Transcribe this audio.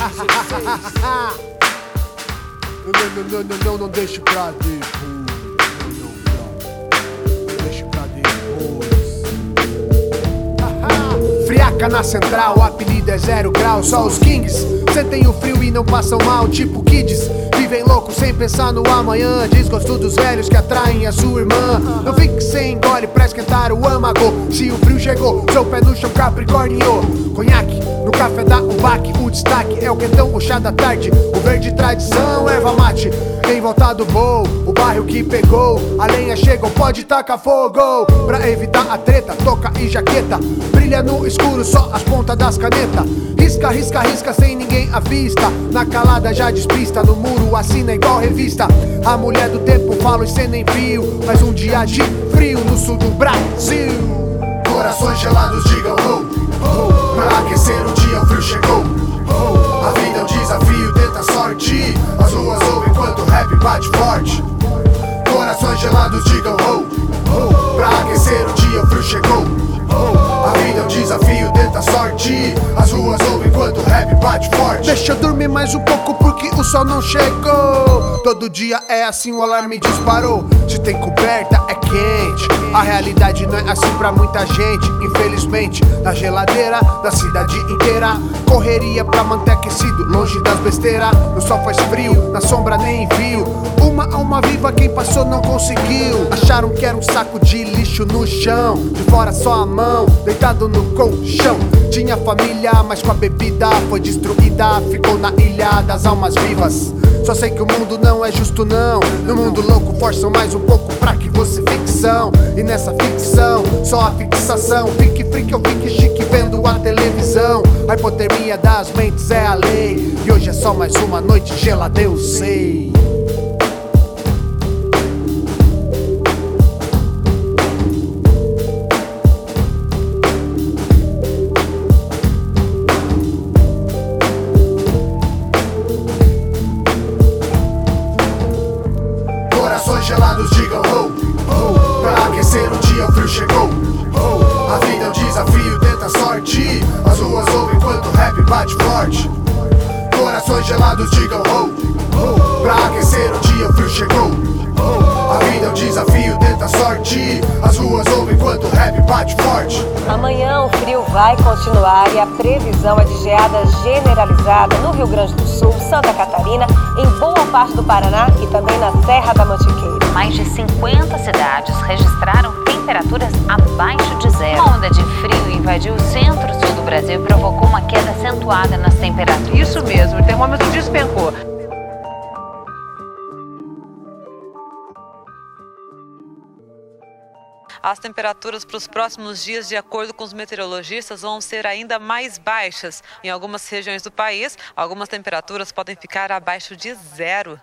não, não, não, não, não deixe pra depois. Friaca na central, o apelido é zero grau. Só os kings sentem o frio e não passam mal, tipo kids. Vivem louco sem pensar no amanhã. Desgosto dos velhos que atraem a sua irmã. Não fique sem engole pra esquentar o âmago. Se o frio chegou, seu pé no chão capricorniou. Conhaque no café da UBAC, o destaque é o quentão, o chá da tarde. O verde tradição, erva mate. Em volta do bowl, o bairro que pegou. A lenha chegou, pode tacar fogo. Pra evitar a treta, toca e jaqueta. Brilha no escuro, só as pontas das canetas. Risca, risca, risca, sem ninguém à vista. Na calada já despista, no muro assina igual revista. A mulher do tempo fala e cê nem viu. Mas um dia de frio no sul do Brasil. Corações gelados digam oh, oh. Pra aquecer o dia o frio chegou oh. A vida é um desafio, tenta sorte As ruas ouvem enquanto o rap bate forte Corações gelados digam oh, oh. Pra aquecer o dia o frio chegou oh. A vida é um desafio, rap bate forte. Deixa eu dormir mais um pouco porque o sol não chegou. Todo dia é assim, o alarme disparou. Se tem coberta é quente. A realidade não é assim pra muita gente. Infelizmente, na geladeira da cidade inteira. Correria pra manter aquecido, longe das besteiras. No sol faz frio, na sombra nem viu. Uma alma viva quem passou não conseguiu. Acharam que era um saco de lixo no chão. De fora só a mão, deitado no colchão. Tinha família, mas com a bebida foi destruída. Ficou na ilha das almas vivas. Só sei que o mundo não é justo não. No mundo louco forçam mais um pouco pra que você ficção. E nessa ficção, só a fixação. Fique freak ou fique chique vendo a televisão. A hipotermia das mentes é a lei. E hoje é só mais uma noite gelada, eu sei Gelados digam oh, oh. Pra aquecer o dia o frio chegou oh. A vida é um desafio, tenta sorte As ruas ouvem enquanto o rap bate forte Corações gelados digam oh, oh. Pra aquecer o dia o frio chegou oh. A vida é um desafio, tenta sorte As ruas ouvem enquanto o rap bate forte Amanhã o frio vai continuar e a previsão é de geada generalizada no Rio Grande do Sul, Santa Catarina, em boa parte do Paraná e também na Serra da Mantiqueira. Mais de 50 cidades registraram temperaturas abaixo de zero. Uma onda de frio invadiu o centro-sul do Brasil e provocou uma queda acentuada nas temperaturas. Isso mesmo, o termômetro despencou. As temperaturas para os próximos dias, de acordo com os meteorologistas, vão ser ainda mais baixas. Em algumas regiões do país, algumas temperaturas podem ficar abaixo de zero.